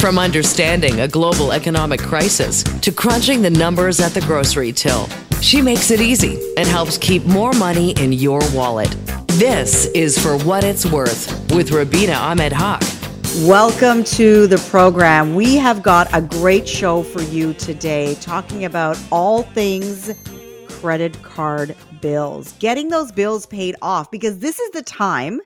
From understanding a global economic crisis to crunching the numbers at the grocery till, she makes it easy and helps keep more money in your wallet. This is For What It's Worth with Rubina Ahmed Haq. Welcome to the program. We have got a great show for you today, talking about all things credit card bills, getting those bills paid off, because this is the time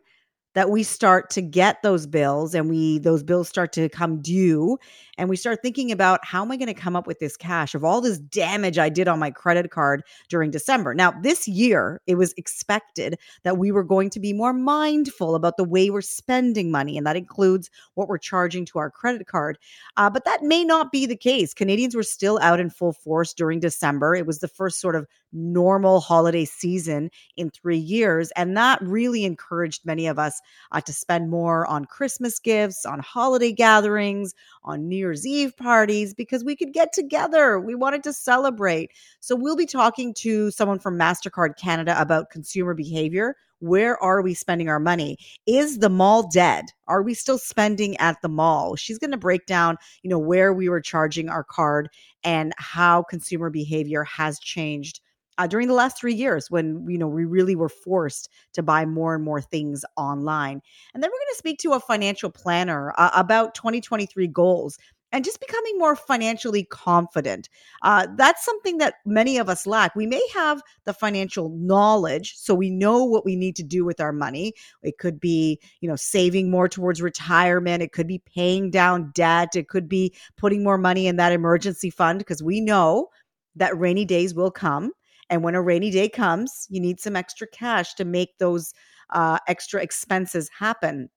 that we start to get those bills and we those bills start to come due and we start thinking about how am I going to come up with this cash of all this damage I did on my credit card during December. Now, this year, it was expected that we were going to be more mindful about the way we're spending money, and that includes what we're charging to our credit card. Uh, but that may not be the case. Canadians were still out in full force during December. It was the first sort of normal holiday season in three years. And that really encouraged many of us uh, to spend more on Christmas gifts, on holiday gatherings, on New Year's Eve parties because we could get together. We wanted to celebrate. So we'll be talking to someone from MasterCard Canada about consumer behavior. Where are we spending our money? Is the mall dead? Are we still spending at the mall? She's going to break down, you know, where we were charging our card and how consumer behavior has changed uh, during the last three years when you know we really were forced to buy more and more things online and then we're going to speak to a financial planner uh, about 2023 goals and just becoming more financially confident. Uh, that's something that many of us lack. We may have the financial knowledge, so we know what we need to do with our money. It could be, you know, saving more towards retirement. It could be paying down debt. It could be putting more money in that emergency fund because we know that rainy days will come. And when a rainy day comes, you need some extra cash to make those uh, extra expenses happen.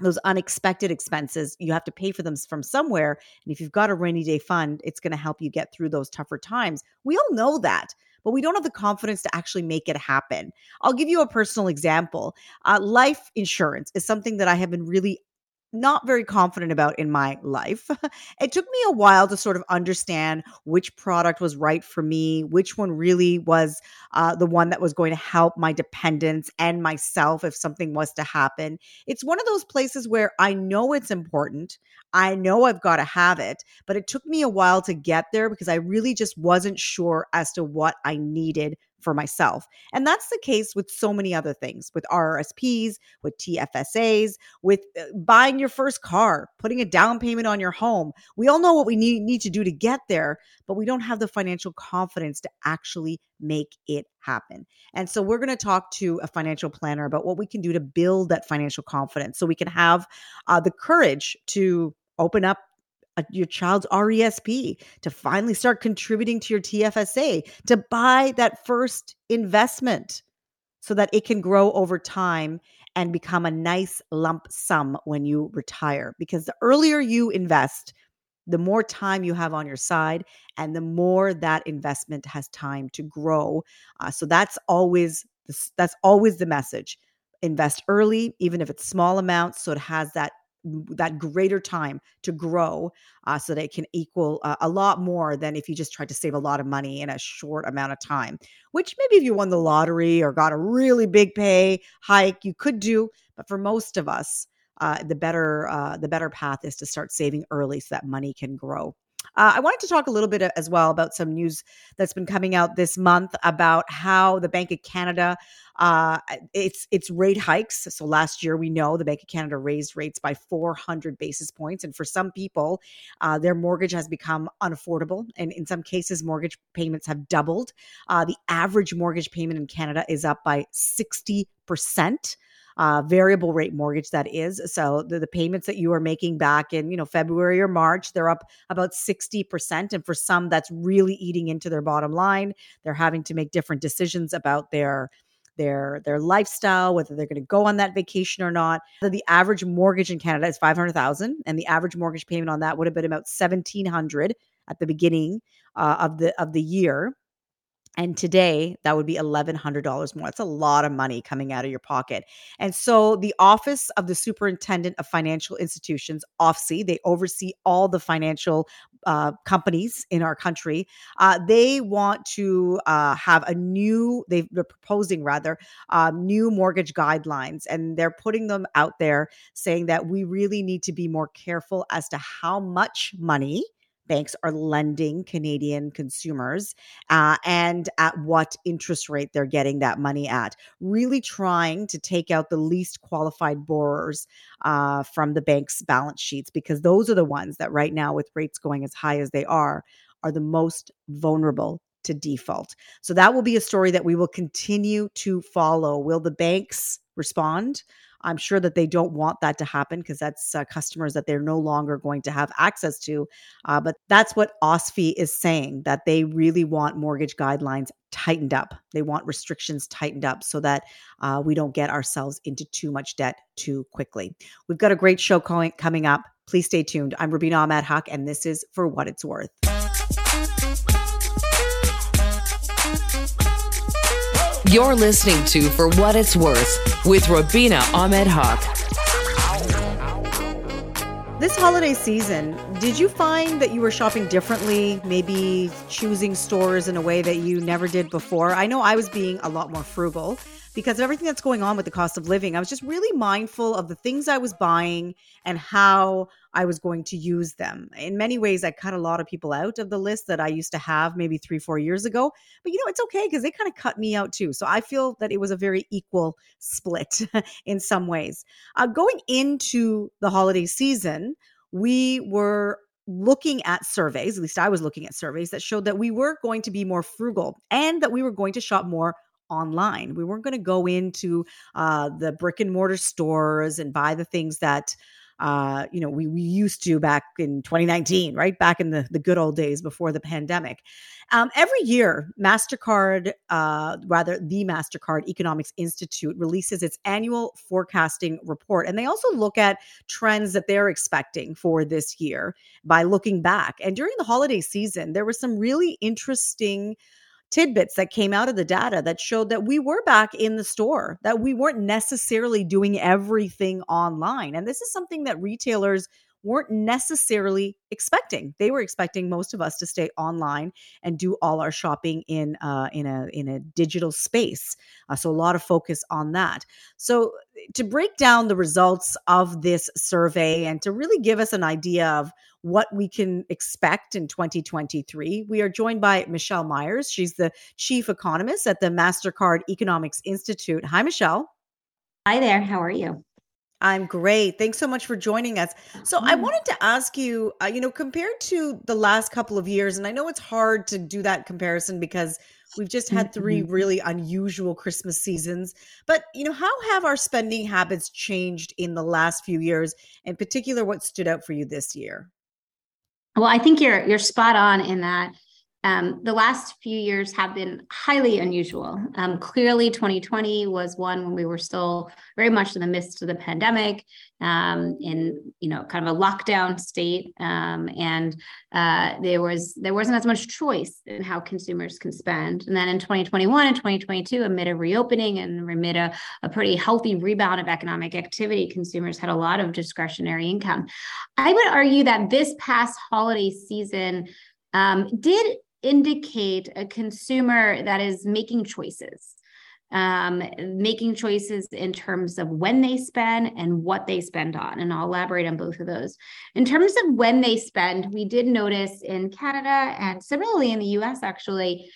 Those unexpected expenses, you have to pay for them from somewhere. And if you've got a rainy day fund, it's going to help you get through those tougher times. We all know that but we don't have the confidence to actually make it happen. I'll give you a personal example. Uh, life insurance is something that I have been really not very confident about in my life. it took me a while to sort of understand which product was right for me, which one really was uh, the one that was going to help my dependents and myself if something was to happen. It's one of those places where I know it's important. I know I've got to have it, but it took me a while to get there because I really just wasn't sure as to what I needed for myself. And that's the case with so many other things with RRSPs, with TFSAs, with uh, buying your first car, putting a down payment on your home. We all know what we need, need to do to get there, but we don't have the financial confidence to actually make it happen. And so we're going to talk to a financial planner about what we can do to build that financial confidence so we can have uh, the courage to open up a, your child's RESP, to finally start contributing to your TFSA, to buy that first investment so that it can grow over time and become a nice lump sum when you retire. Because the earlier you invest, the more time you have on your side and the more that investment has time to grow. Uh, so that's always that's always the message. Invest early, even if it's small amounts, so it has that that greater time to grow uh, so it can equal uh, a lot more than if you just tried to save a lot of money in a short amount of time which maybe if you won the lottery or got a really big pay hike you could do but for most of us uh, the better uh, the better path is to start saving early so that money can grow uh, I wanted to talk a little bit uh, as well about some news that's been coming out this month about how the Bank of Canada uh, its its rate hikes. So last year, we know the Bank of Canada raised rates by 400 basis points, and for some people, uh, their mortgage has become unaffordable, and in some cases, mortgage payments have doubled. Uh, the average mortgage payment in Canada is up by 60 percent uh, variable rate mortgage that is. So the, the payments that you are making back in, you know, February or March, they're up about 60%. And for some, that's really eating into their bottom line. They're having to make different decisions about their their their lifestyle, whether they're going to go on that vacation or not. The average mortgage in Canada is 500,000 and the average mortgage payment on that would have been about 1700 at the beginning uh, of the of the year. And today, that would be $1,100 more. That's a lot of money coming out of your pocket. And so, the Office of the Superintendent of Financial Institutions, OSFI, they oversee all the financial uh, companies in our country. Uh, they want to uh, have a new, they, are proposing rather, um, new mortgage guidelines, and they're putting them out there saying that we really need to be more careful as to how much money banks are lending Canadian consumers uh, and at what interest rate they're getting that money at. Really trying to take out the least qualified borrowers uh, from the bank's balance sheets because those are the ones that right now, with rates going as high as they are, are the most vulnerable to default. So that will be a story that we will continue to follow. Will the banks respond? I'm sure that they don't want that to happen because that's uh, customers that they're no longer going to have access to. Uh, but that's what OSFI is saying that they really want mortgage guidelines tightened up. They want restrictions tightened up so that uh, we don't get ourselves into too much debt too quickly. We've got a great show coming up. Please stay tuned. I'm Rubina Ahmed Haq, and this is For What It's Worth. You're listening to For What It's Worth with Rubina Ahmed Haq. This holiday season, did you find that you were shopping differently, maybe choosing stores in a way that you never did before? I know I was being a lot more frugal because of everything that's going on with the cost of living. I was just really mindful of the things I was buying and how I was going to use them. In many ways, I cut a lot of people out of the list that I used to have maybe three, four years ago. But you know, it's okay because they kind of cut me out too. So I feel that it was a very equal split in some ways. Uh, going into the holiday season, we were looking at surveys, at least I was looking at surveys that showed that we were going to be more frugal and that we were going to shop more online. We weren't going to go into uh, the brick and mortar stores and buy the things that uh, you know we, we used to back in 2019 right? Back in the, the good old days before the pandemic. Um, every year mastercard uh, rather the mastercard economics institute releases its annual forecasting report and they also look at trends that they're expecting for this year by looking back. And during the holiday season there was some really interesting tidbits that came out of the data that showed that we were back in the store, that we weren't necessarily doing everything online. And this is something that retailers weren't necessarily expecting. They were expecting most of us to stay online and do all our shopping in uh, in a in a digital space. Uh, so a lot of focus on that. So to break down the results of this survey and to really give us an idea of what we can expect in 2023, we are joined by Michelle Myers. She's the chief economist at the Mastercard Economics Institute. Hi, Michelle. Hi there. How are you? I'm great. Thanks so much for joining us. So, I mm. wanted to ask you, uh, you know, compared to the last couple of years, and I know it's hard to do that comparison because we've just had 3 mm-hmm. really unusual Christmas seasons. But, you know, how have our spending habits changed in the last few years? In particular, what stood out for you this year? Well, I think you're you're spot on in that um, the last few years have been highly unusual. Um, clearly, 2020 was one when we were still very much in the midst of the pandemic, um, in you know kind of a lockdown state, um, and uh, there was there wasn't as much choice in how consumers can spend. And then in 2021 and 2022, amid a reopening and amid a, a pretty healthy rebound of economic activity, consumers had a lot of discretionary income. I would argue that this past holiday season. Um, did indicate a consumer that is making choices um, making choices in terms of when they spend and what they spend on. And I'll elaborate on both of those. In terms of when they spend, we did notice in Canada and similarly in the US, actually,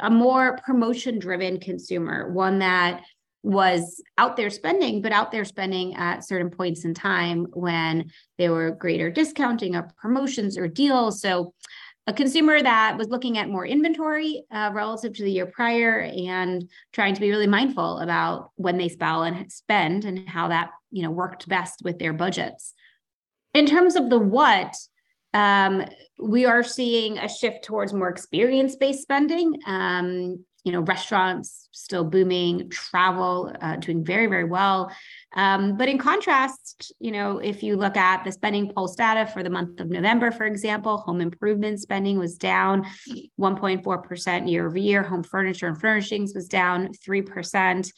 a more promotion driven consumer, one that was out there spending, but out there spending at certain points in time when there were greater discounting or promotions or deals. So a consumer that was looking at more inventory uh, relative to the year prior and trying to be really mindful about when they spell and spend and how that you know worked best with their budgets. In terms of the what um, we are seeing a shift towards more experience-based spending. Um, you know, restaurants still booming, travel uh, doing very, very well. Um, but in contrast, you know, if you look at the spending pulse data for the month of November, for example, home improvement spending was down 1.4% year over year. Home furniture and furnishings was down 3%.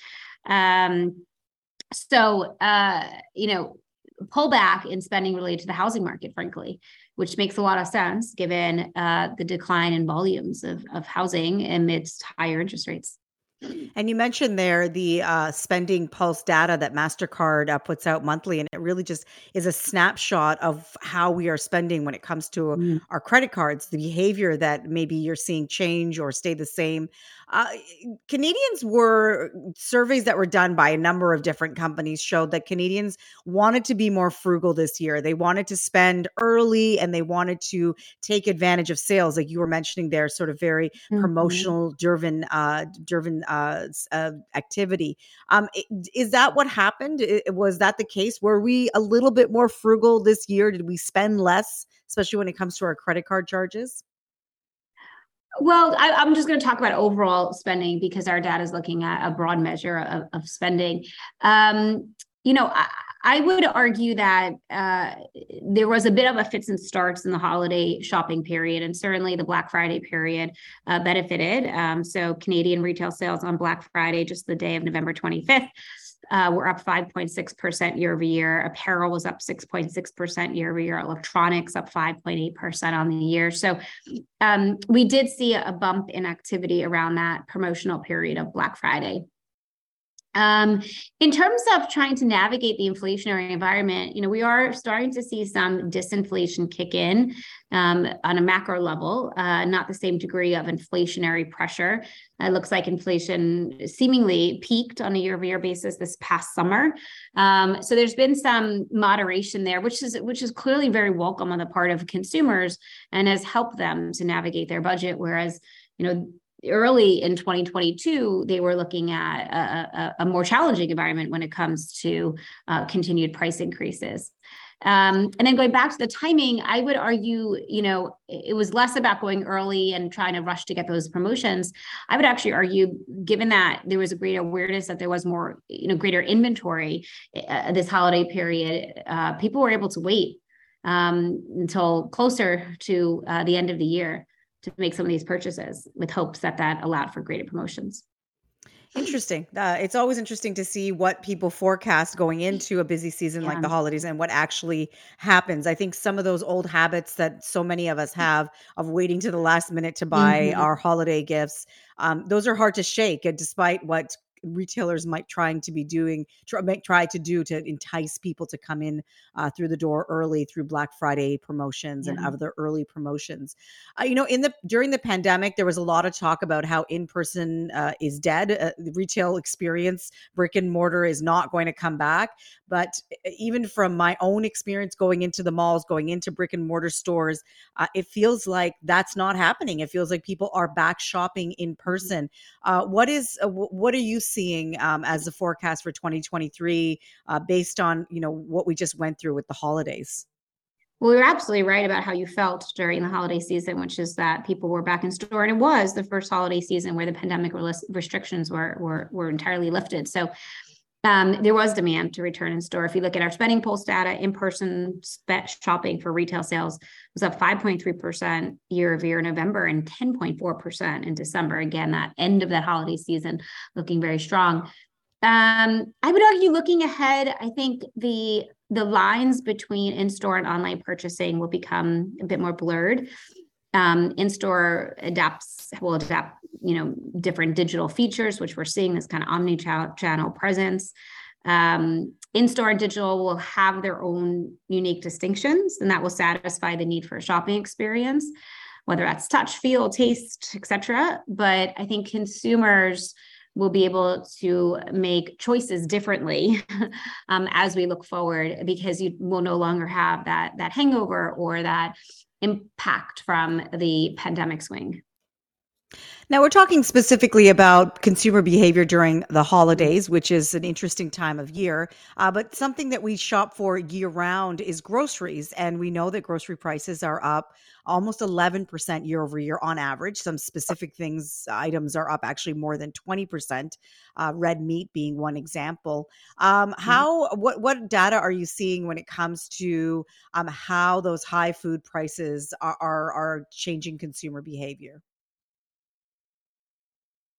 Um, so, uh, you know, pullback in spending related to the housing market, frankly, which makes a lot of sense given uh, the decline in volumes of, of housing amidst higher interest rates. And you mentioned there the uh, spending pulse data that MasterCard uh, puts out monthly, and it really just is a snapshot of how we are spending when it comes to mm. our credit cards, the behavior that maybe you're seeing change or stay the same. Uh, Canadians were surveys that were done by a number of different companies showed that Canadians wanted to be more frugal this year. They wanted to spend early and they wanted to take advantage of sales, like you were mentioning there, sort of very mm-hmm. promotional driven, uh, driven uh, uh, activity. Um, is that what happened? Was that the case? Were we a little bit more frugal this year? Did we spend less, especially when it comes to our credit card charges? Well, I, am just going to talk about overall spending because our data is looking at a broad measure of, of spending. Um, you know, I, I, would argue that uh, there was a bit of a fits and starts in the holiday shopping period, and certainly the Black Friday period uh, benefited. Um, so, Canadian retail sales on Black Friday, just the day of November 25th, uh, were up 5.6% year over year. Apparel was up 6.6% year over year. Electronics up 5.8% on the year. So um, we did see a bump in activity around that promotional period of Black Friday. Um, in terms of trying to navigate the inflationary environment, you know, we are starting to see some disinflation kick in um, on a macro level, uh, not the same degree of inflationary pressure. It looks like inflation seemingly peaked on a year-over-year basis this past summer. Um, so there's been some moderation there, which is which is clearly very welcome on the part of consumers and has helped them to navigate their budget. Whereas, you know, early in 2022, they were looking at a, a, a more challenging environment when it comes to uh, continued price increases. Um, and then going back to the timing, I would argue, you know, it was less about going early and trying to rush to get those promotions. I would actually argue, given that there was a greater awareness that there was more, you know, greater inventory uh, this holiday period, uh, people were able to wait um, until closer to uh, the end of the year to make some of these purchases with hopes that that allowed for greater promotions. Interesting. Uh, it's always interesting to see what people forecast going into a busy season yeah. like the holidays and what actually happens. I think some of those old habits that so many of us have of waiting to the last minute to buy mm-hmm. our holiday gifts, um, those are hard to shake, despite what retailers might trying to be doing try, try to do to entice people to come in uh, through the door early through Black Friday promotions yeah. and other early promotions. Uh, you know, in the during the pandemic, there was a lot of talk about how in person uh, is dead. Uh, the retail experience, brick and mortar, is not going to come back. But even from my own experience going into the malls, going into brick and mortar stores, uh, it feels like that's not happening. It feels like people are back shopping in mm-hmm. person. Uh, what is uh, what are you seeing um, as the forecast for 2023 uh, based on you know what we just went through with the holidays? Well, you're absolutely right about how you felt during the holiday season, which is that people were back in store, and it was the first holiday season where the pandemic restrictions were were, were entirely lifted. So um, there was demand to return in store. If you look at our spending pulse data, in person shopping for retail sales was up 5.3% year over year in November and 10.4% in December. Again, that end of that holiday season looking very strong. Um, I would argue looking ahead, I think the the lines between in-store and online purchasing will become a bit more blurred. Um, in-store adapts will adapt you know different digital features which we're seeing this kind of omni-channel presence. Um, in-store and digital will have their own unique distinctions and that will satisfy the need for a shopping experience whether that's touch feel taste etc but i think consumers will be able to make choices differently um, as we look forward because you will no longer have that that hangover or that impact from the pandemic swing now, we're talking specifically about consumer behavior during the holidays, which is an interesting time of year. Uh, but something that we shop for year round is groceries. And we know that grocery prices are up almost 11% year over year on average. Some specific things, items are up actually more than 20%, uh, red meat being one example. Um, mm-hmm. how, what, what data are you seeing when it comes to um, how those high food prices are, are, are changing consumer behavior?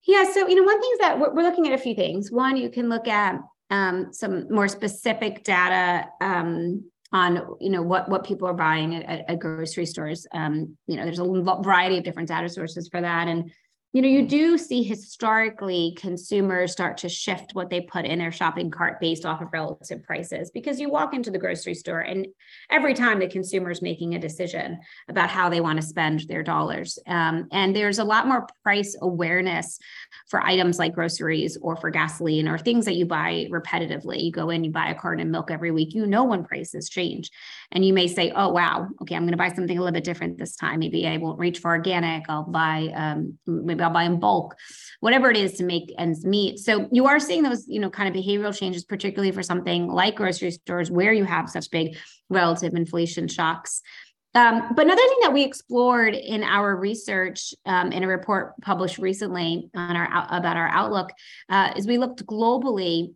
Yeah. So, you know, one thing is that we're, we're looking at a few things. One, you can look at um, some more specific data um, on you know what what people are buying at, at grocery stores. Um, you know, there's a variety of different data sources for that, and you know, you do see historically consumers start to shift what they put in their shopping cart based off of relative prices because you walk into the grocery store and every time the consumer is making a decision about how they want to spend their dollars. Um, and there's a lot more price awareness for items like groceries or for gasoline or things that you buy repetitively. You go in, you buy a carton of milk every week, you know when prices change. And you may say, oh, wow, okay, I'm going to buy something a little bit different this time. Maybe I won't reach for organic. I'll buy, um, maybe I'll buy in bulk, whatever it is to make ends meet. So you are seeing those, you know, kind of behavioral changes, particularly for something like grocery stores where you have such big relative inflation shocks. Um, but another thing that we explored in our research um, in a report published recently on our about our outlook uh, is we looked globally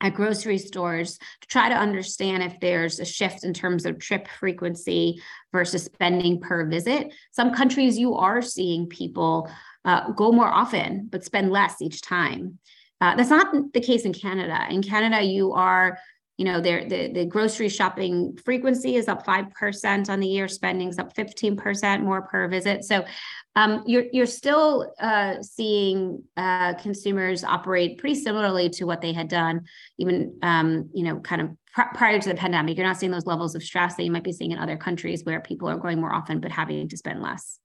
at grocery stores to try to understand if there's a shift in terms of trip frequency versus spending per visit. Some countries you are seeing people uh, go more often but spend less each time. Uh, that's not the case in Canada. In Canada, you are, you know, there the, the grocery shopping frequency is up five percent on the year, spending is up fifteen percent more per visit. So um, you're you're still uh, seeing uh, consumers operate pretty similarly to what they had done, even um, you know, kind of pr- prior to the pandemic. You're not seeing those levels of stress that you might be seeing in other countries where people are going more often but having to spend less.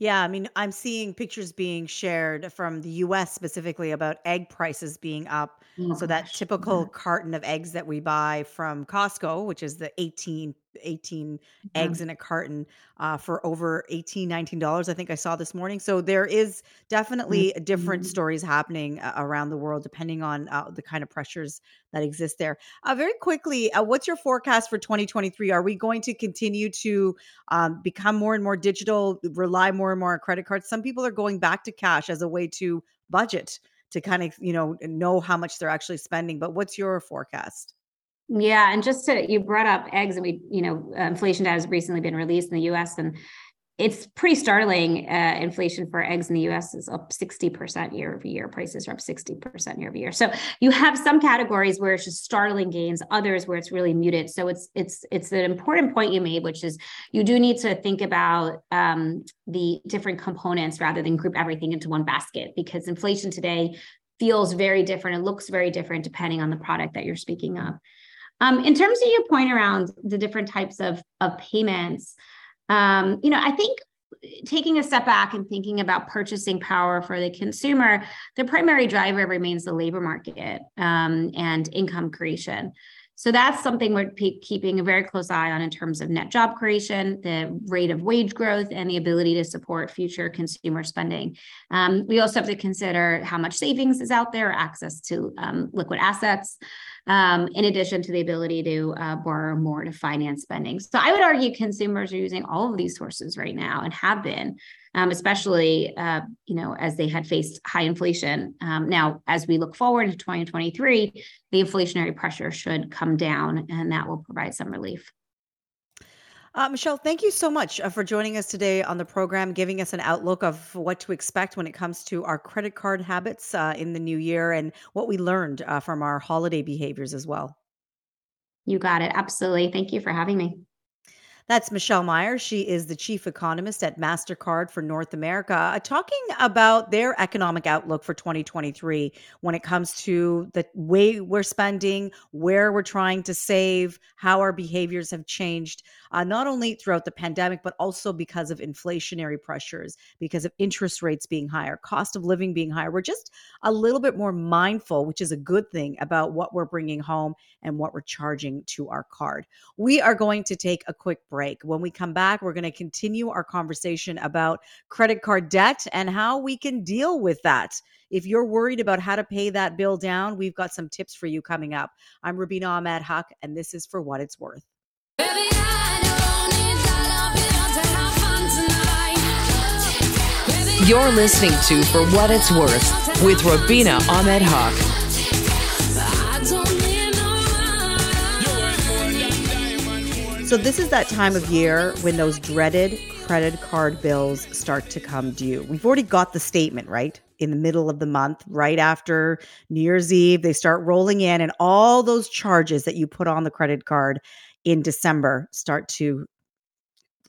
Yeah, I mean, I'm seeing pictures being shared from the US specifically about egg prices being up. Oh So that gosh. typical carton of eggs that we buy from Costco, which is the 18 18 Yeah. eggs in a carton uh, for over 18 19 dollars I think I saw this morning. So there is definitely different Mhm. stories happening uh, around the world depending on uh, the kind of pressures that exist there. Uh, very quickly, uh, what's your forecast for 2023? Are we going to continue to um, become more and more digital, rely more and more on credit cards? Some people are going back to cash as a way to budget to kind of, you know, know how much they're actually spending. But what's your forecast? Yeah, and just to you brought up eggs, and we, you know, uh, inflation data has recently been released in the U.S. and it's pretty startling. Uh, inflation for eggs in the U.S. is up sixty percent year over year. Prices are up sixty percent year over year. So you have some categories where it's just startling gains, others where it's really muted. So it's it's it's an important point you made, which is you do need to think about um, the different components rather than group everything into one basket because inflation today feels very different. It looks very different depending on the product that you're speaking of. Um, in terms of your point around the different types of, of payments, um, you know, I think taking a step back and thinking about purchasing power for the consumer, the primary driver remains the labor market um, and income creation. So that's something we're keeping a very close eye on in terms of net job creation, the rate of wage growth, and the ability to support future consumer spending. Um, we also have to consider how much savings is out there, access to um, liquid assets, um, in addition to the ability to uh, borrow more to finance spending. So I would argue consumers are using all of these sources right now and have been, um, especially uh, you know as they had faced high inflation. Um, now, as we look forward into 2023, the inflationary pressure should come down, and that will provide some relief. Uh, Michelle, thank you so much uh, for joining us today on the program, giving us an outlook of what to expect when it comes to our credit card habits uh, in the new year and what we learned uh, from our holiday behaviors as well. You got it. Absolutely. Thank you for having me. That's Michelle Meyer. She is the chief economist at MasterCard for North America, uh, talking about their economic outlook for 2023 when it comes to the way we're spending, where we're trying to save, how our behaviors have changed, uh, not only throughout the pandemic, but also because of inflationary pressures, because of interest rates being higher, cost of living being higher. We're just a little bit more mindful, which is a good thing, about what we're bringing home and what we're charging to our card. We are going to take a quick break. When we come back, we're going to continue our conversation about credit card debt and how we can deal with that. If you're worried about how to pay that bill down, we've got some tips for you coming up. I'm Rubina Ahmed Haq, and this is For What It's Worth. You're listening to For What It's Worth with Rubina Ahmed Haq. So, this is that time of year when those dreaded credit card bills start to come due. We've already got the statement, right? in the middle of the month, right after New Year's Eve. They start rolling in, and all those charges that you put on the credit card in December start to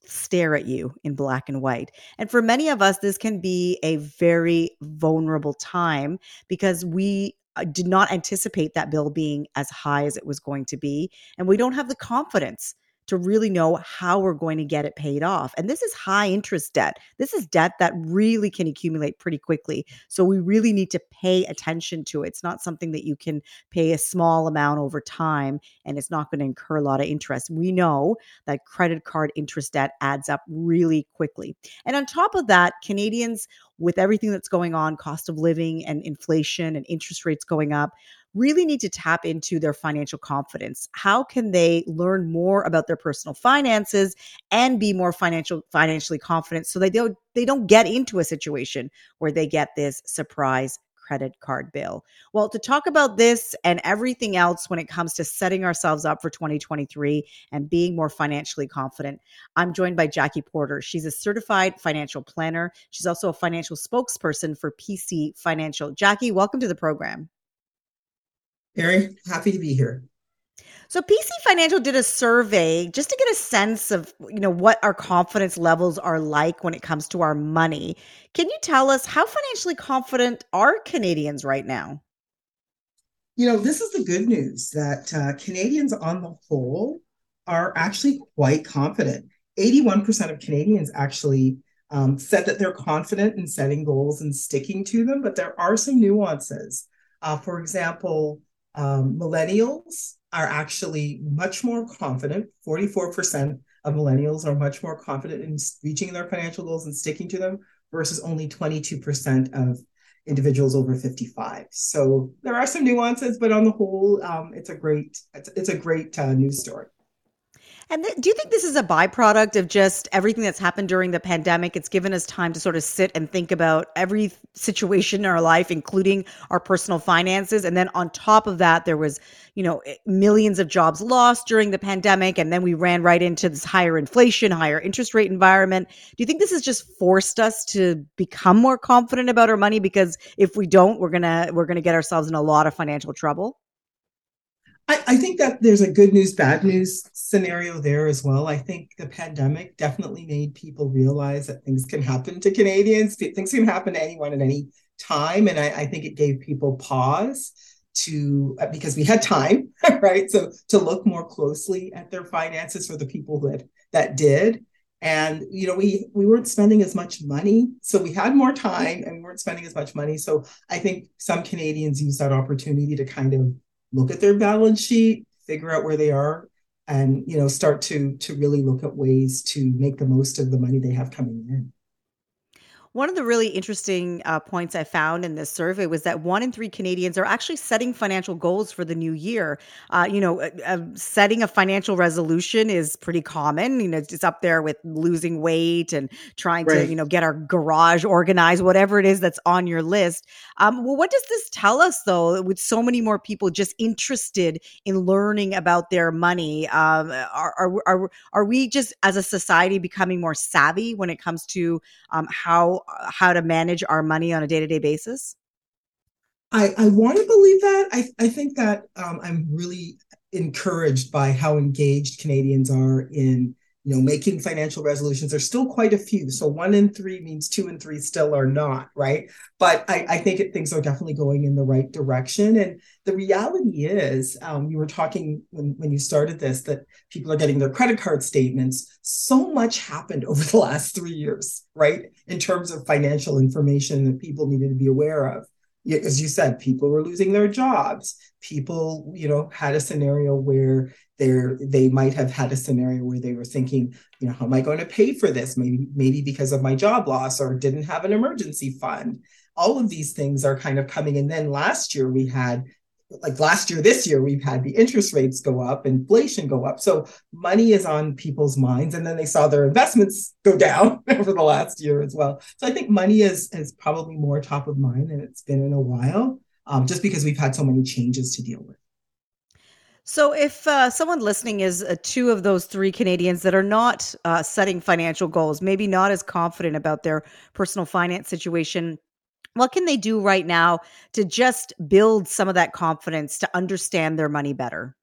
stare at you in black and white. And for many of us, this can be a very vulnerable time because we uh, did not anticipate that bill being as high as it was going to be. And we don't have the confidence to really know how we're going to get it paid off. And this is high interest debt. This is debt that really can accumulate pretty quickly. So we really need to pay attention to it. It's not something that you can pay a small amount over time and it's not going to incur a lot of interest. We know that credit card interest debt adds up really quickly. And on top of that, Canadians with everything that's going on, cost of living and inflation and interest rates going up, really need to tap into their financial confidence. How can they learn more about their personal finances and be more financial financially confident so they don't they don't get into a situation where they get this surprise credit card bill. Well, to talk about this and everything else when it comes to setting ourselves up for 2023 and being more financially confident, I'm joined by Jackie Porter. She's a certified financial planner. She's also a financial spokesperson for PC Financial. Jackie, welcome to the program. Harry, happy to be here. So PC Financial did a survey just to get a sense of, you know, what our confidence levels are like when it comes to our money. Can you tell us how financially confident are Canadians right now? You know, this is the good news that uh, Canadians on the whole are actually quite confident. 81% of Canadians actually um, said that they're confident in setting goals and sticking to them, but there are some nuances. Uh, for example, um, millennials are actually much more confident. 44% of millennials are much more confident in reaching their financial goals and sticking to them versus only 22% of individuals over 55. So there are some nuances, but on the whole, um, it's a great it's, it's a great uh, news story. And th- do you think this is a byproduct of just everything that's happened during the pandemic? It's given us time to sort of sit and think about every situation in our life, including our personal finances. And then on top of that, there was, you know, eh, millions of jobs lost during the pandemic. And then we ran right into this higher inflation, higher interest rate environment. Do you think this has just forced us to become more confident about our money? Because if we don't, we're gonna we're gonna get ourselves in a lot of financial trouble. I, I, think that there's a good news, bad news scenario there as well. I think the pandemic definitely made people realize that things can happen to Canadians. Things can happen to anyone at any time. And I, I think it gave people pause to uh, because we had time, right? So to look more closely at their finances for the people that that did. And you know, we we weren't spending as much money, so we had more time, and we weren't spending as much money. So I think some Canadians use that opportunity to kind of look at their balance sheet, figure out where they are, and you know start to to really look at ways to make the most of the money they have coming in. One of the really interesting uh, points I found in this survey was that one in three Canadians are actually setting financial goals for the new year. Uh, you know, uh, uh, setting a financial resolution is pretty common. You know, it's up there with losing weight and trying right. to, you know, get our garage organized, whatever it is that's on your list. Um, well, what does this tell us, though, with so many more people just interested in learning about their money? Um, are, are, are, are we just, as a society, becoming more savvy when it comes to um, how how to manage our money on a day-to-day basis? I i want to believe that. I i think that um, i'm really encouraged by how engaged canadians are in you know making financial resolutions. There's still quite a few. So one in three means two and three still are not right? But i, I think it, things are definitely going in the right direction. And the reality is um, you were talking when, when you started this that people are getting their credit card statements. So much happened over the last three years right? In terms of financial information that people needed to be aware of as you said people were losing their jobs. People you know had a scenario where they're they might have had a scenario where they were thinking you know how am i going to pay for this? Maybe maybe because of my job loss or didn't have an emergency fund. All of these things are kind of coming. And then last year we had like last year this year we've had the interest rates go up inflation go up. So money is on people's minds and then they saw their investments go down over the last year as well. So i think money is is probably more top of mind than it's been in a while um, just because we've had so many changes to deal with. So, if uh, someone listening is uh, two of those three Canadians that are not uh, setting financial goals, maybe not as confident about their personal finance situation, What can they do right now to just build some of that confidence to understand their money better?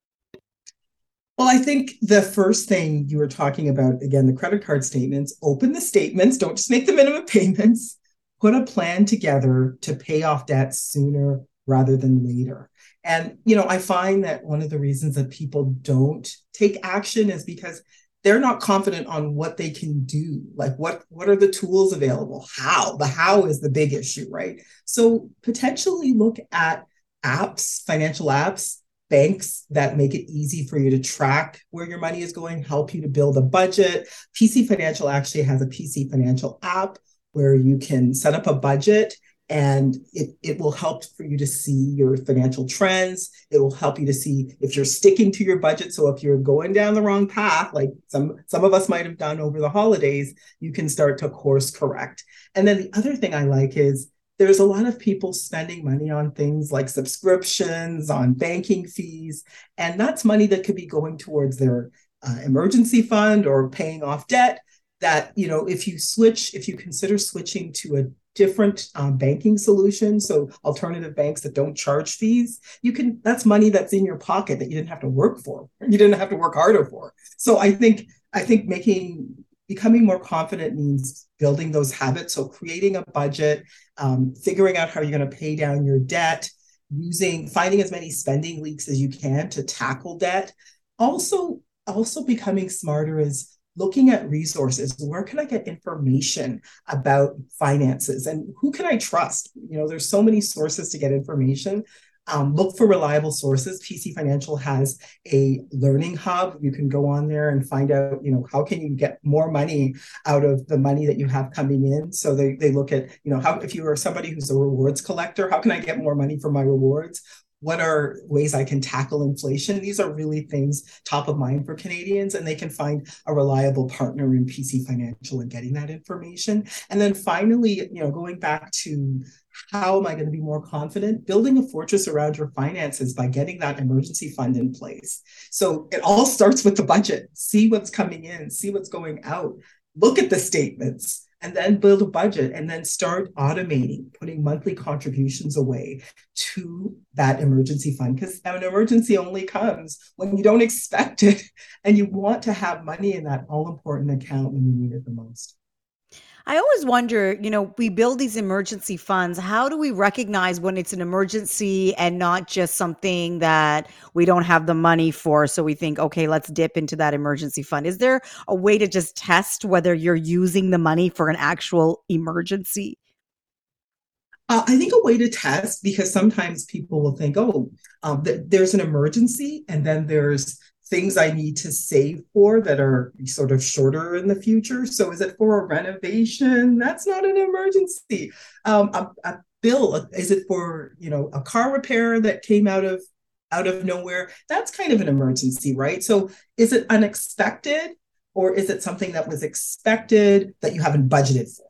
Well, I think the first thing you were talking about, again, the credit card statements, open the statements, don't just make the minimum payments, put a plan together to pay off debt sooner rather than later. And, you know, I find that one of the reasons that people don't take action is because they're not confident on what they can do. Like what what are the tools available? How? The how is the big issue right? So potentially look at apps financial apps banks that make it easy for you to track where your money is going help you to build a budget. Pc financial actually has a pc financial app where you can set up a budget and it, it will help for you to see your financial trends. It will help you to see if you're sticking to your budget. So if you're going down the wrong path like some some of us might have done over the holidays you can start to course correct. And then the other thing i like is there's a lot of people spending money on things like subscriptions on banking fees and that's money that could be going towards their uh, emergency fund or paying off debt that you know if you switch if you consider switching to a different um, banking solutions. So alternative banks that don't charge fees you can that's money that's in your pocket that you didn't have to work for you didn't have to work harder for. So i think i think making becoming more confident means building those habits. So creating a budget um, figuring out how you're going to pay down your debt using finding as many spending leaks as you can to tackle debt. Also also becoming smarter is looking at resources where can i get information about finances? And who can i trust? You know there's so many sources to get information. Um, look for reliable sources. Pc financial has a learning hub. You can go on there and find out you know how can you get more money out of the money that you have coming in? So they, they look at you know how if you are somebody who's a rewards collector how can i get more money for my rewards what are ways I can tackle inflation? These are really things top of mind for Canadians, and they can find a reliable partner in PC Financial and getting that information. And then finally, you know, going back to how am I going to be more confident? Building a fortress around your finances by getting that emergency fund in place. So it all starts with the budget. See what's coming in, see what's going out, look at the statements and then build a budget and then start automating, putting monthly contributions away to that emergency fund. Because an emergency only comes when you don't expect it and you want to have money in that all important account when you need it the most. I always wonder, you know, we build these emergency funds. How do we recognize when it's an emergency and not just something that we don't have the money for? So we think, okay, let's dip into that emergency fund. Is there a way to just test whether you're using the money for an actual emergency? Uh, I think a way to test because sometimes people will think, oh, um, th- there's an emergency, and then there's things I need to save for that are sort of shorter in the future. So is it for a renovation? That's not an emergency. Um, a, a bill is it for you know a car repair that came out of out of nowhere? That's kind of an emergency, right? So is it unexpected or is it something that was expected that you haven't budgeted for?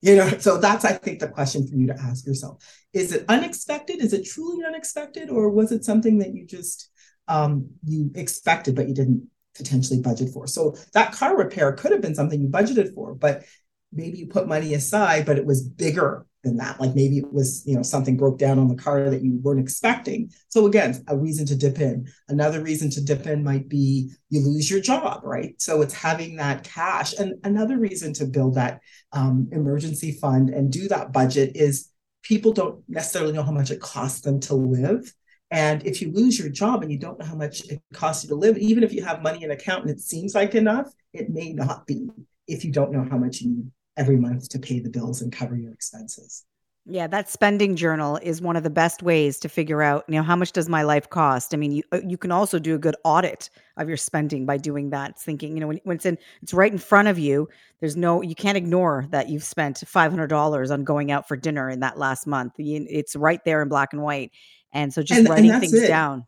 You know, so that's I think the question for you to ask yourself. Is it unexpected? Is it truly unexpected? Or was it something that you just um, you expected but you didn't potentially budget for. So that car repair could have been something you budgeted for, but maybe you put money aside, but it was bigger than that. Like maybe it was, you know, something broke down on the car that you weren't expecting. So again, a reason to dip in. Another reason to dip in might be you lose your job, right? So it's having that cash. And another reason to build that um, emergency fund and do that budget is people don't necessarily know how much it costs them to live. And if you lose your job and you don't know how much it costs you to live, even if you have money in account and it seems like enough, it may not be if you don't know how much you need every month to pay the bills and cover your expenses. Yeah, that spending journal is one of the best ways to figure out, you know, how much does my life cost? I mean, you uh, you can also do a good audit of your spending by doing that. Thinking, you know, when, when it's in it's right in front of you, there's no you can't ignore that you've spent $500 on going out for dinner in that last month. It's right there in black and white. And so just and, writing and things it. down.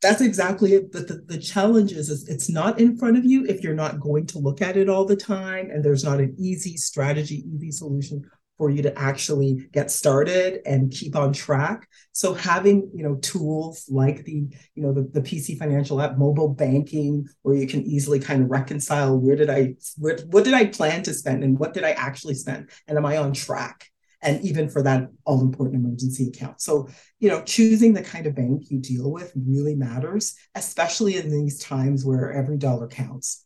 That's exactly it. But the, the challenge is, is it's not in front of you if you're not going to look at it all the time. And there's not an easy strategy, easy solution for you to actually get started and keep on track. So having, you know, tools like the, you know, the, the PC financial app, mobile banking, where you can easily kind of reconcile where did I, where, what did I plan to spend and what did I actually spend? And am I on track? And even for that all important emergency account. So, you know, choosing the kind of bank you deal with really matters, especially in these times where every dollar counts.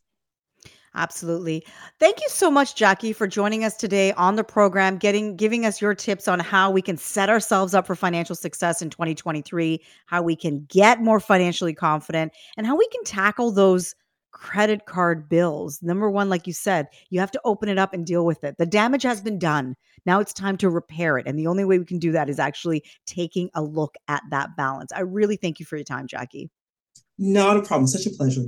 Absolutely. Thank you so much, Jackie, for joining us today on the program, getting giving us your tips on how we can set ourselves up for financial success in 2023, how we can get more financially confident, and how we can tackle those credit card bills. Number one, like you said, you have to open it up and deal with it. The damage has been done. Now it's time to repair it. And the only way we can do that is actually taking a look at that balance. I really thank you for your time, Jackie. Not a problem. Such a pleasure.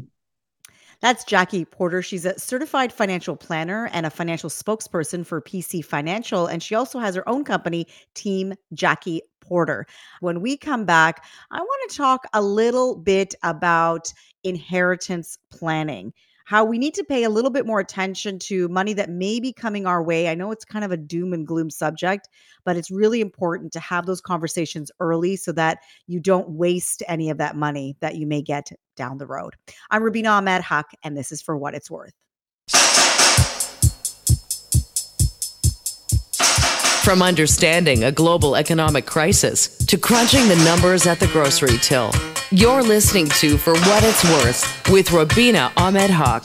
That's Jackie Porter. She's a certified financial planner and a financial spokesperson for PC Financial. And she also has her own company, Team Jackie Porter. When we come back, I want to talk a little bit about inheritance planning how we need to pay a little bit more attention to money that may be coming our way. I know it's kind of a doom and gloom subject, but it's really important to have those conversations early so that you don't waste any of that money that you may get down the road. I'm Rubina Ahmed Haq, and this is For What It's Worth. From understanding a global economic crisis to crunching the numbers at the grocery till, you're listening to For What It's Worth with Rubina Ahmed Haq.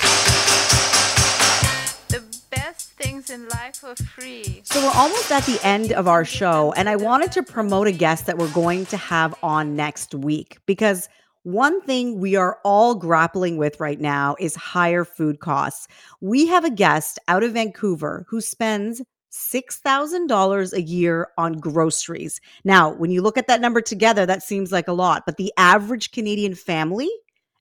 The best things in life are free. So we're almost at the end of our show, and I wanted to promote a guest that we're going to have on next week because one thing we are all grappling with right now is higher food costs. We have a guest out of Vancouver who spends $6,000 a year on groceries. Now, when you look at that number together, that seems like a lot, but the average Canadian family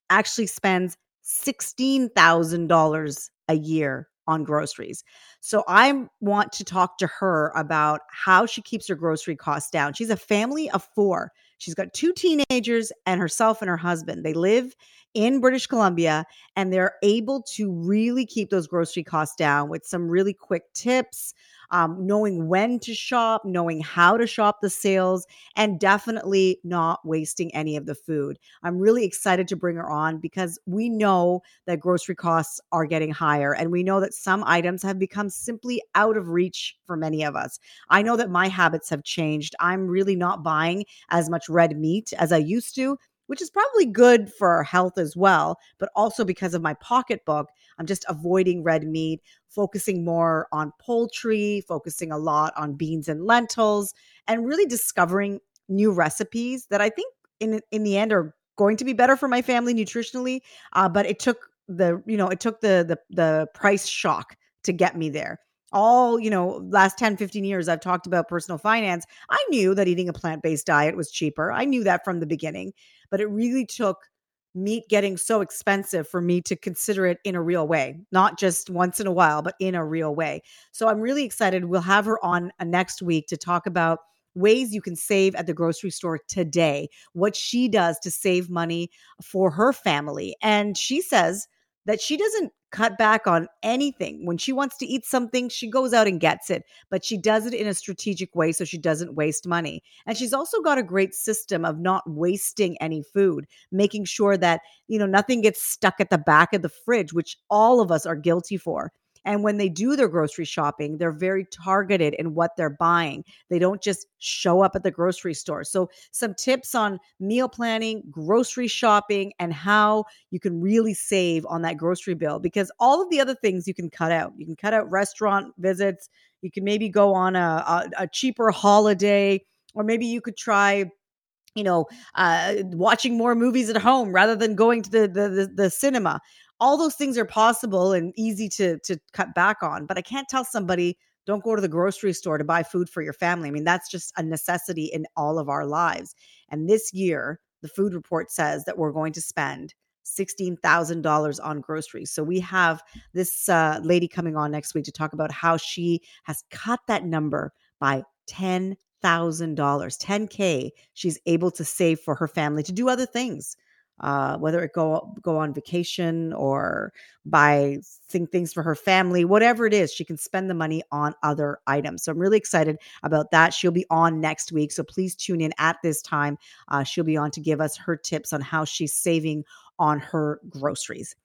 actually spends $16,000 a year on groceries. So I want to talk to her about how she keeps her grocery costs down. She's a family of four. She's got two teenagers and herself and her husband. They live in British Columbia and they're able to really keep those grocery costs down with some really quick tips, um, knowing when to shop, knowing how to shop the sales, and definitely not wasting any of the food. I'm really excited to bring her on because we know that grocery costs are getting higher, and we know that some items have become simply out of reach for many of us. I know that my habits have changed. I'm really not buying as much red meat as I used to which is probably good for health as well, but also because of my pocketbook, I'm just avoiding red meat, focusing more on poultry, focusing a lot on beans and lentils, and really discovering new recipes that I think in in the end are going to be better for my family nutritionally. Uh, but it took the you know it took the the the price shock to get me there all you know last 10 15 years i've talked about personal finance i knew that eating a plant-based diet was cheaper i knew that from the beginning but it really took meat getting so expensive for me to consider it in a real way, not just once in a while, but in a real way. So I'm really excited. We'll have her on uh, next week to talk about ways you can save at the grocery store today, what she does to save money for her family. And she says that she doesn't cut back on anything. When she wants to eat something, she goes out and gets it, but she does it in a strategic way so she doesn't waste money. And she's also got a great system of not wasting any food, making sure that, you know, nothing gets stuck at the back of the fridge, which all of us are guilty for. And when they do their grocery shopping, they're very targeted in what they're buying. They don't just show up at the grocery store. So, some tips on meal planning, grocery shopping, and how you can really save on that grocery bill because all of the other things you can cut out. You can cut out restaurant visits. You can maybe go on a, a, a cheaper holiday, or maybe you could try you know, uh, watching more movies at home rather than going to the, the the, the cinema all those things are possible and easy to to cut back on but i can't tell somebody don't go to the grocery store to buy food for your family. I mean that's just a necessity in all of our lives. And this year the food report says that we're going to spend $16,000 on groceries. So we have this uh, lady coming on next week to talk about how she has cut that number by 10 thousand dollars 10k she's able to save for her family to do other things uh, whether it go go on vacation or buy things for her family, whatever it is, she can spend the money on other items. So I'm really excited about that. She'll be on next week, so please tune in at this time. Uh, she'll be on to give us her tips on how she's saving on her groceries.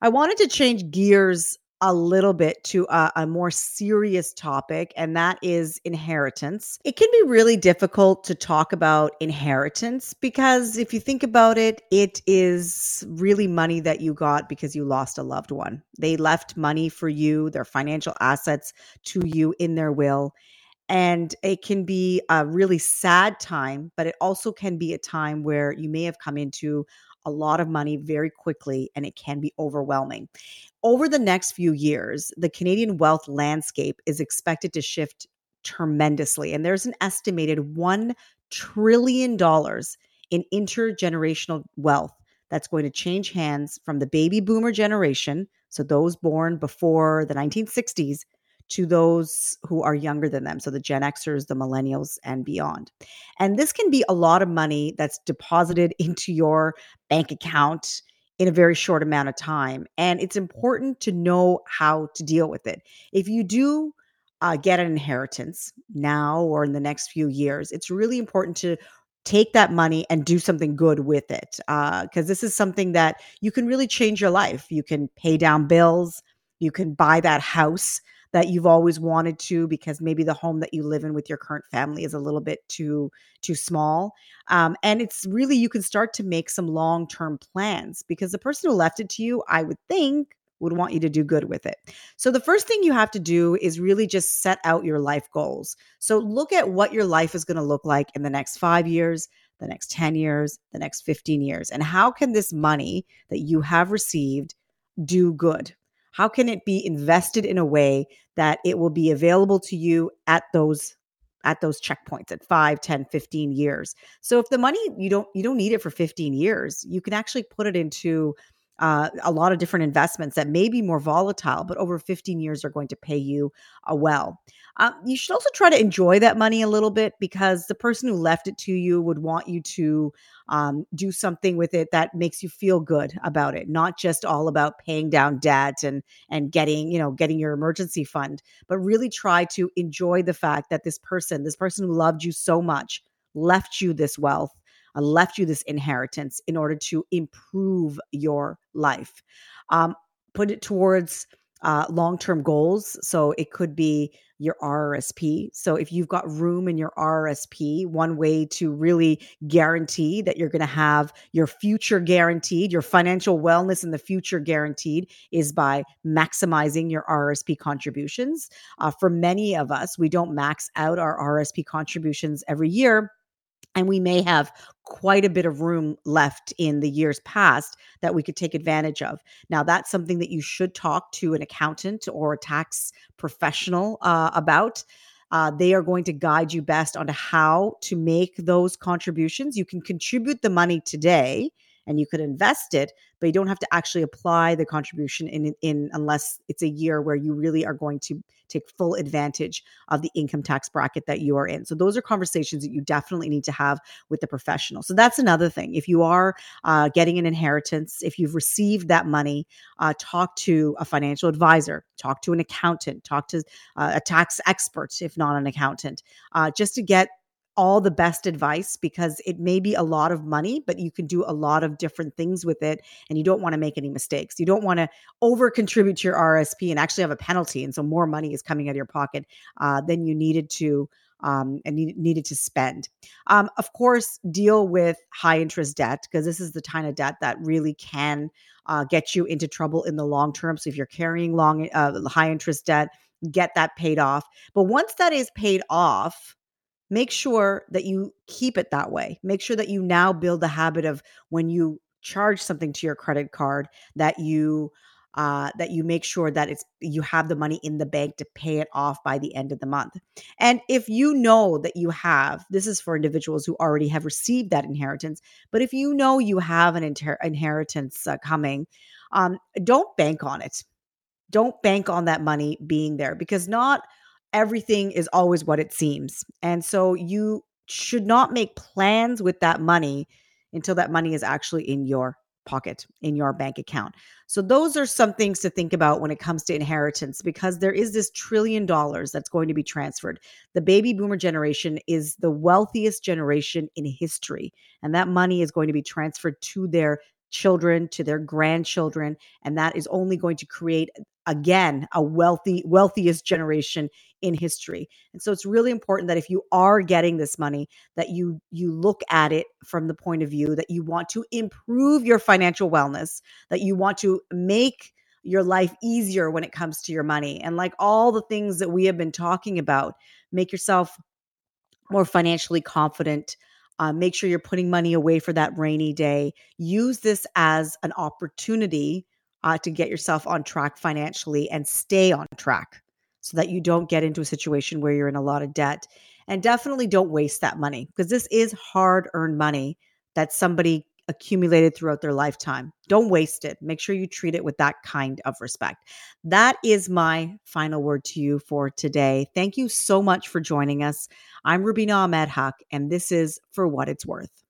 I wanted to change gears a little bit to a, a, more serious topic, and that is inheritance. It can be really difficult to talk about inheritance because if you think about it, it is really money that you got because you lost a loved one. They left money for you, their financial assets to you in their will. And it can be a really sad time, but it also can be a time where you may have come into a lot of money very quickly and it can be overwhelming. Over the next few years, the Canadian wealth landscape is expected to shift tremendously. And there's an estimated $1 trillion in intergenerational wealth that's going to change hands from the baby boomer generation, so those born before the 1960s, to those who are younger than them. So the Gen Xers, the millennials, and beyond. And this can be a lot of money that's deposited into your bank account in a very short amount of time. And it's important to know how to deal with it. If you do uh, get an inheritance now or in the next few years, it's really important to take that money and do something good with it because uh, this is something that you can really change your life. You can pay down bills, you can buy that house that you've always wanted to because maybe the home that you live in with your current family is a little bit too too small um, and it's really you can start to make some long-term plans because the person who left it to you i would think would want you to do good with it. So, the first thing you have to do is really just set out your life goals. So, look at what your life is going to look like in the next five years, the next 10 years, the next 15 years. And how can this money that you have received do good? How can it be invested in a way that it will be available to you at those at those checkpoints at 5 10 15 years? So if the money you don't you don't need it for 15 years you can actually put it into uh, a lot of different investments that may be more volatile, but over 15 years are going to pay you uh, well. Uh, you should also try to enjoy that money a little bit because the person who left it to you would want you to um, do something with it that makes you feel good about it, not just all about paying down debt and and getting you know getting your emergency fund, but really try to enjoy the fact that this person, this person who loved you so much, left you this wealth left you this inheritance in order to improve your life. Um, put it towards uh, long term goals. So it could be your RRSP. So if you've got room in your RRSP, one way to really guarantee that you're going to have your future guaranteed, your financial wellness in the future guaranteed is by maximizing your RRSP contributions. Uh, for many of us, we don't max out our RRSP contributions every year and we may have quite a bit of room left in the years past that we could take advantage of. Now, that's something that you should talk to an accountant or a tax professional uh, about. Uh, they are going to guide you best on how to make those contributions. You can contribute the money today and you could invest it, but you don't have to actually apply the contribution in, in unless it's a year where you really are going to take full advantage of the income tax bracket that you are in. So those are conversations that you definitely need to have with the professional. So that's another thing. If you are uh, getting an inheritance, if you've received that money, uh, talk to a financial advisor, talk to an accountant, talk to uh, a tax expert, if not an accountant, uh, just to get all the best advice because it may be a lot of money, but you can do a lot of different things with it. And you don't want to make any mistakes. You don't want to over contribute to your RSP and actually have a penalty. And so more money is coming out of your pocket uh, than you needed to. Um, and needed to spend. Um, of course, deal with high interest debt because this is the kind of debt that really can uh, get you into trouble in the long term. So if you're carrying long, uh, high interest debt, get that paid off. But once that is paid off, make sure that you keep it that way. Make sure that you now build the habit of when you charge something to your credit card that you uh, that you make sure that it's you have the money in the bank to pay it off by the end of the month. And if you know that you have, this is for individuals who already have received that inheritance. But if you know you have an inter- inheritance uh, coming, um, don't bank on it. Don't bank on that money being there because not everything is always what it seems. And so you should not make plans with that money until that money is actually in your pocket, in your bank account. So those are some things to think about when it comes to inheritance because there is this trillion dollars that's going to be transferred. The baby boomer generation is the wealthiest generation in history, and that money is going to be transferred to their children to their grandchildren and that is only going to create again a wealthy wealthiest generation in history. And so it's really important that if you are getting this money that you you look at it from the point of view that you want to improve your financial wellness that you want to make your life easier when it comes to your money. And like all the things that we have been talking about make yourself more financially confident uh, make sure you're putting money away for that rainy day. Use this as an opportunity uh, to get yourself on track financially and stay on track so that you don't get into a situation where you're in a lot of debt. And definitely don't waste that money because this is hard earned money that somebody accumulated throughout their lifetime. Don't waste it. Make sure you treat it with that kind of respect. That is my final word to you for today. Thank you so much for joining us. I'm Rubina Ahmed Haq, and this is For What It's Worth.